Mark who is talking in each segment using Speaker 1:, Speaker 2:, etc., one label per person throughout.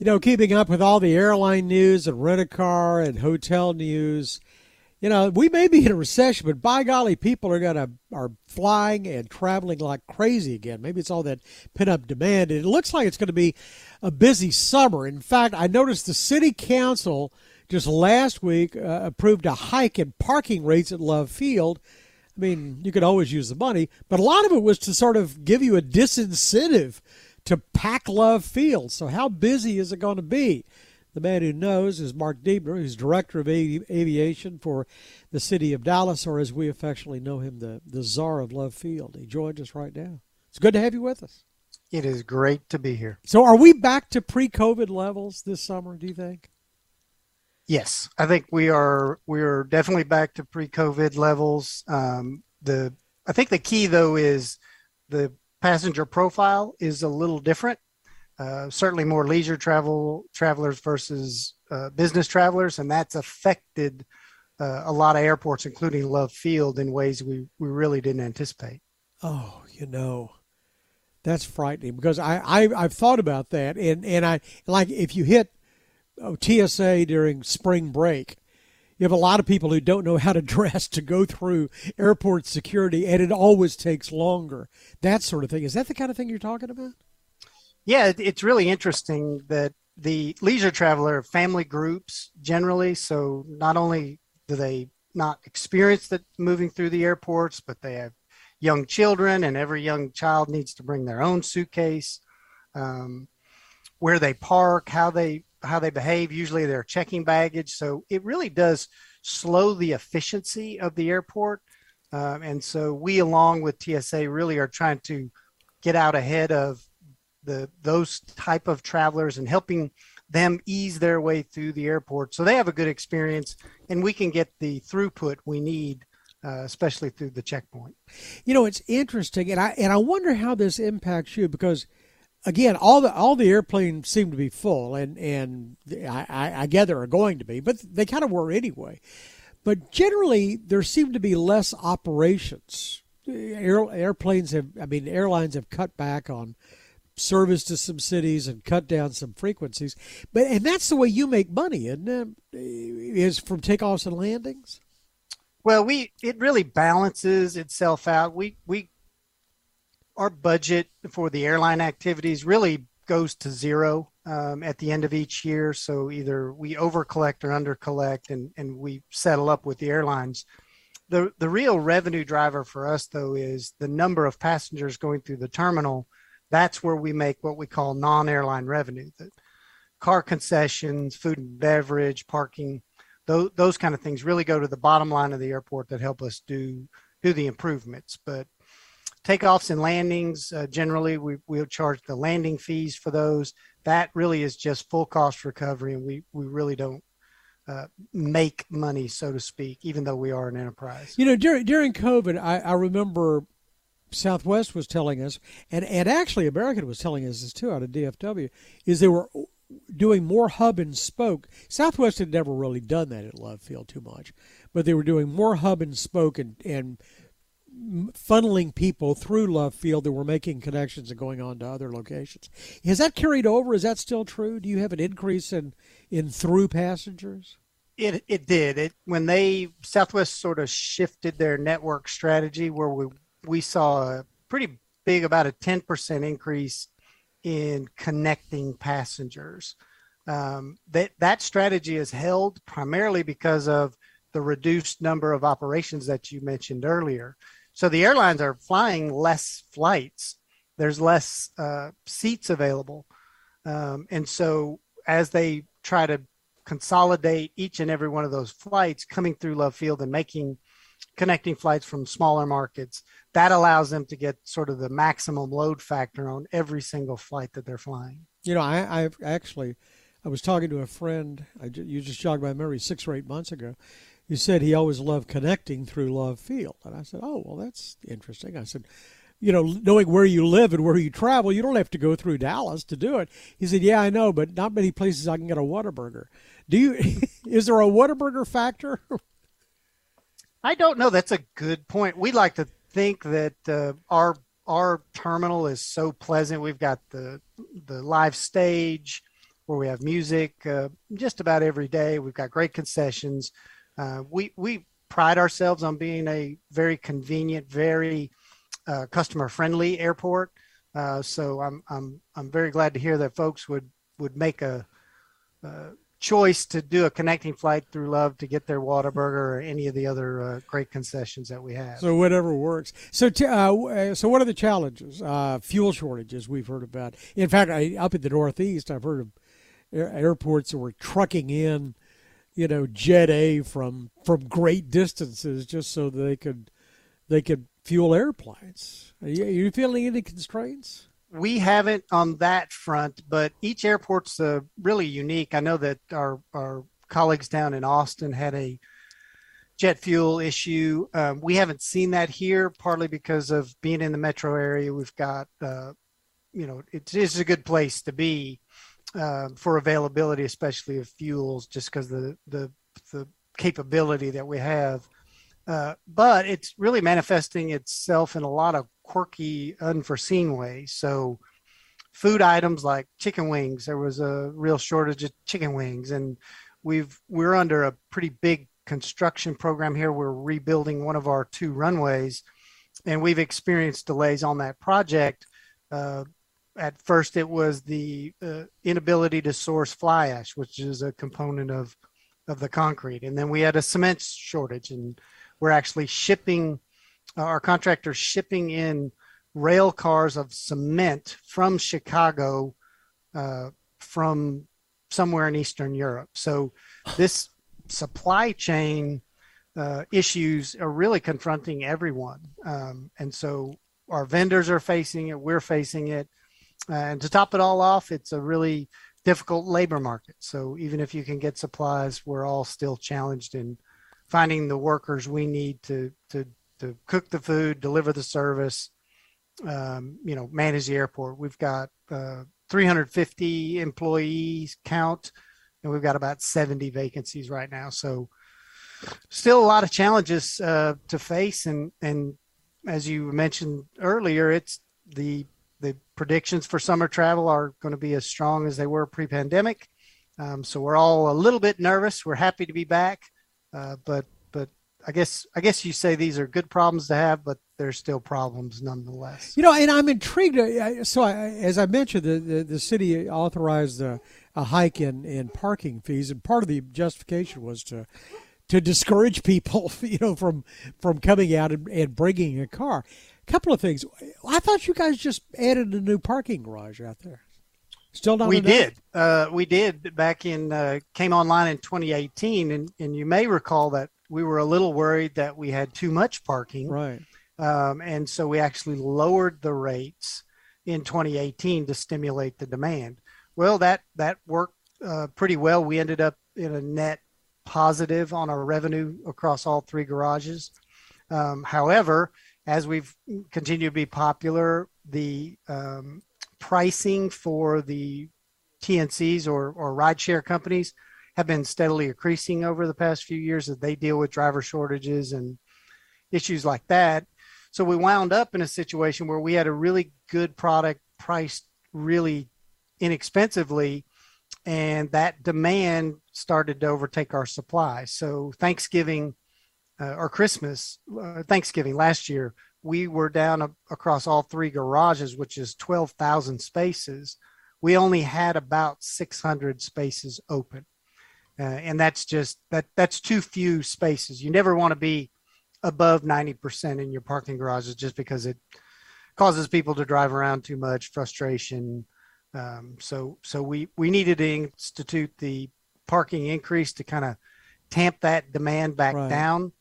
Speaker 1: You know, keeping up with all the airline news and rent a car and hotel news, you know, we may be in a recession, but by golly, people are gonna are flying and traveling like crazy again. Maybe it's all that pent up demand. And it looks like it's going to be a busy summer. In fact, I noticed the city council just last week uh, approved a hike in parking rates at Love Field. I mean, you could always use the money, but a lot of it was to sort of give you a disincentive to pack Love Field. So, how busy is it going to be? The man who knows is Mark Duebner, who's director of aviation for the city of Dallas, or as we affectionately know him, the, the czar of Love Field. He joins us right now. It's good to have you with us.
Speaker 2: It is great to be here.
Speaker 1: So, are we back to pre COVID levels this summer, do you think?
Speaker 2: Yes, I think we are. We are definitely back to pre COVID levels. Um, the I think the key though is the passenger profile is a little different. Uh, certainly more leisure travel travelers versus uh, business travelers, and that's affected uh, a lot of airports, including Love Field, in ways we, we really didn't anticipate.
Speaker 1: Oh, you know, that's frightening because I, I I've thought about that, and and I like if you hit oh, TSA during spring break, you have a lot of people who don't know how to dress to go through airport security, and it always takes longer. That sort of thing. Is that the kind of thing you're talking about?
Speaker 2: Yeah, it's really interesting that the leisure traveler family groups generally, so not only do they not experience that moving through the airports, but they have young children, and every young child needs to bring their own suitcase. Um, where they park, how they how they behave. Usually, they're checking baggage, so it really does slow the efficiency of the airport. Um, and so, we, along with TSA, really are trying to get out ahead of the those type of travelers and helping them ease their way through the airport so they have a good experience and we can get the throughput we need uh, especially through the checkpoint
Speaker 1: you know it's interesting and i and i wonder how this impacts you because again all the all the airplanes seem to be full and and i i gather are going to be but they kind of were anyway but generally there seem to be less operations Air, airplanes have i mean airlines have cut back on service to some cities and cut down some frequencies. But and that's the way you make money, isn't it? Is from takeoffs and landings.
Speaker 2: Well, we it really balances itself out. We we our budget for the airline activities really goes to zero um, at the end of each year. So either we over collect or under collect, and and we settle up with the airlines. The the real revenue driver for us though is the number of passengers going through the terminal that's where we make what we call non-airline revenue the car concessions food and beverage parking those, those kind of things really go to the bottom line of the airport that help us do do the improvements but takeoffs and landings uh, generally we, we'll charge the landing fees for those that really is just full cost recovery and we, we really don't uh, make money, so to speak, even though we are an enterprise.
Speaker 1: You know, during during COVID, I, I remember Southwest was telling us, and, and actually American was telling us this too out of DFW, is they were doing more hub and spoke. Southwest had never really done that at Love Field too much, but they were doing more hub and spoke and, and funneling people through Love Field that were making connections and going on to other locations. Has that carried over? Is that still true? Do you have an increase in, in through passengers?
Speaker 2: It, it did. It when they Southwest sort of shifted their network strategy where we we saw a pretty big, about a 10% increase in connecting passengers. Um, that that strategy is held primarily because of the reduced number of operations that you mentioned earlier. So the airlines are flying less flights. There's less uh, seats available, um, and so as they try to consolidate each and every one of those flights coming through Love Field and making connecting flights from smaller markets, that allows them to get sort of the maximum load factor on every single flight that they're flying.
Speaker 1: You know, I, I've actually, I was talking to a friend. I, you just jogged my memory six or eight months ago. He said he always loved connecting through Love Field, and I said, "Oh, well, that's interesting." I said, "You know, knowing where you live and where you travel, you don't have to go through Dallas to do it." He said, "Yeah, I know, but not many places I can get a Whataburger. Do you? is there a Whataburger factor?"
Speaker 2: I don't know. That's a good point. We like to think that uh, our our terminal is so pleasant. We've got the the live stage, where we have music uh, just about every day. We've got great concessions. Uh, we we pride ourselves on being a very convenient, very uh, customer friendly airport. Uh, so I'm I'm I'm very glad to hear that folks would would make a, a choice to do a connecting flight through Love to get their Whataburger or any of the other uh, great concessions that we have.
Speaker 1: So whatever works. So t- uh, uh, so what are the challenges? Uh, fuel shortages we've heard about. In fact, I, up in the Northeast, I've heard of air- airports that were trucking in, you know, Jet A from from great distances just so they could they could fuel airplanes. Are you, are you feeling any constraints?
Speaker 2: we haven't on that front, but each airport's uh, really unique. I know that our our colleagues down in Austin had a jet fuel issue. Um, we haven't seen that here, partly because of being in the metro area. We've got, uh, you know, it is a good place to be uh, for availability, especially of fuels, just because the the the capability that we have. Uh, but it's really manifesting itself in a lot of quirky, unforeseen ways. So, food items like chicken wings, there was a real shortage of chicken wings, and we've we're under a pretty big construction program here. We're rebuilding one of our two runways, and we've experienced delays on that project. Uh, at first, it was the uh, inability to source fly ash, which is a component of of the concrete, and then we had a cement shortage, and we're actually shipping our contractors shipping in rail cars of cement from Chicago, uh, from somewhere in Eastern Europe. So this supply chain uh, issues are really confronting everyone, um, and so our vendors are facing it. We're facing it, uh, and to top it all off, it's a really difficult labor market. So even if you can get supplies, we're all still challenged in finding the workers we need to to to cook the food, deliver the service, um, you know, manage the airport. We've got uh, 350 employees count, and we've got about 70 vacancies right now. So, still a lot of challenges uh, to face, and and as you mentioned earlier, it's the the predictions for summer travel are going to be as strong as they were pre-pandemic. Um, so we're all a little bit nervous. We're happy to be back, uh, but I guess I guess you say these are good problems to have, but they're still problems nonetheless.
Speaker 1: You know, and I'm intrigued. Uh, so, I, as I mentioned, the, the, the city authorized a, a, hike in, in parking fees, and part of the justification was to to discourage people, you know, from from coming out and, and bringing a car. Couple of things. I thought you guys just added a new parking garage out there. Still not.
Speaker 2: We
Speaker 1: enough?
Speaker 2: did. Uh, we did back in uh, came online in 2018, and and you may recall that we were a little worried that we had too much parking.
Speaker 1: Right.
Speaker 2: Um, and so we actually lowered the rates in 2018 to stimulate the demand. Well, that that worked uh, pretty well. We ended up in a net positive on our revenue across all three garages. Um, however, as we've continued to be popular, the um, pricing for the TNCs or, or rideshare companies have been steadily increasing over the past few years as they deal with driver shortages and issues like that. So we wound up in a situation where we had a really good product priced really inexpensively, and that demand started to overtake our supply. So Thanksgiving uh, or Christmas, uh, Thanksgiving last year, we were down a, across all three garages, which is 12,000 spaces. We only had about 600 spaces open. Uh, and that's just that that's too few spaces. You never want to be above 90% in your parking garages just because it causes people to drive around too much, frustration. Um, so so we we needed to institute the parking increase to kind of tamp that demand back right. down.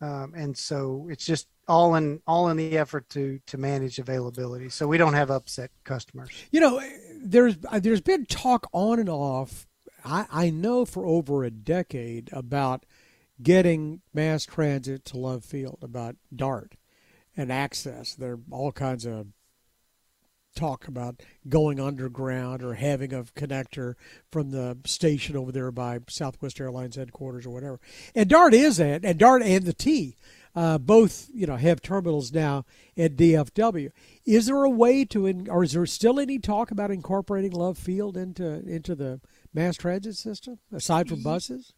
Speaker 2: Um, and so it's just all in all in the effort to to manage availability so we don't have upset customers
Speaker 1: you know there's there's been talk on and off I, I know for over a decade about getting mass transit to Love Field, about DART and access. There are all kinds of talk about going underground or having a connector from the station over there by Southwest Airlines headquarters or whatever. And DART is that, and DART and the T. Uh, both you know have terminals now at DFW. Is there a way to, in, or is there still any talk about incorporating Love Field into into the mass transit system aside from buses?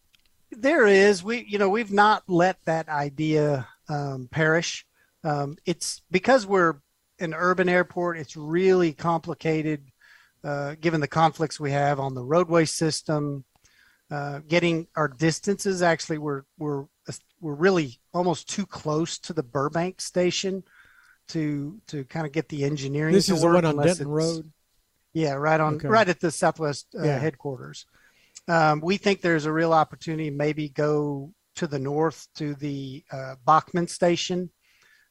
Speaker 2: There is. We, you know, we've not let that idea um, perish. Um, it's because we're an urban airport. It's really complicated, uh, given the conflicts we have on the roadway system. Uh, getting our distances actually, we're we're we're really almost too close to the Burbank station to to kind of get the engineering.
Speaker 1: This
Speaker 2: to
Speaker 1: is the one on Denton Road.
Speaker 2: Yeah, right on,
Speaker 1: Okay.
Speaker 2: right at the Southwest uh,
Speaker 1: Yeah.
Speaker 2: headquarters. Um, we think there's a real opportunity, maybe go to the north to the uh, Bachman station,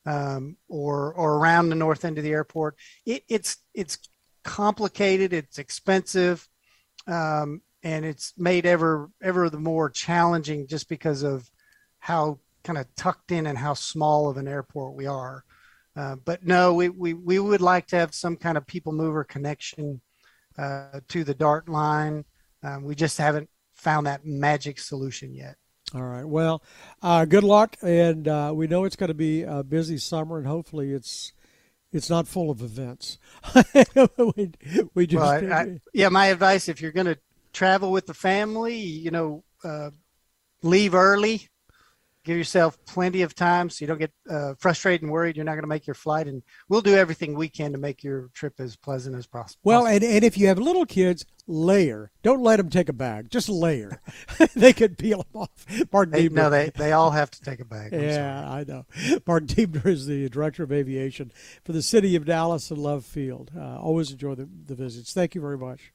Speaker 2: um, or or around the north end of the airport. It, it's it's complicated, it's expensive, um, and it's made ever ever the more challenging just because of how kind of tucked in and how small of an airport we are. Uh, but no, we, we, we would like to have some kind of people mover connection uh, to the Dart line. Um, we just haven't found that magic solution yet.
Speaker 1: All right. Well, uh, good luck, and uh, we know it's going to be a busy summer, and hopefully it's it's not full of events. we, we just
Speaker 2: Well, I, I, yeah, my advice if you're going to travel with the family, you know, uh, leave early. Give yourself plenty of time so you don't get uh, frustrated and worried you're not going to make your flight. And we'll do everything we can to make your trip as pleasant as possible.
Speaker 1: well, and, and if you have little kids, layer. Don't let them take a bag. Just layer. they could peel them off. Martin
Speaker 2: they,
Speaker 1: Duebner.
Speaker 2: no, they, they all have to take a bag. I'm sorry.
Speaker 1: Yeah, I know. Martin Duebner is the director of aviation for the city of Dallas and Love Field. Uh, always enjoy the, the visits. Thank you very much.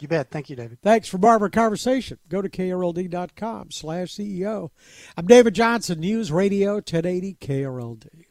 Speaker 2: You bet. Thank you, David.
Speaker 1: Thanks for Barber Conversation. Go to krld.com slash CEO. I'm David Johnson, News Radio 1080 KRLD.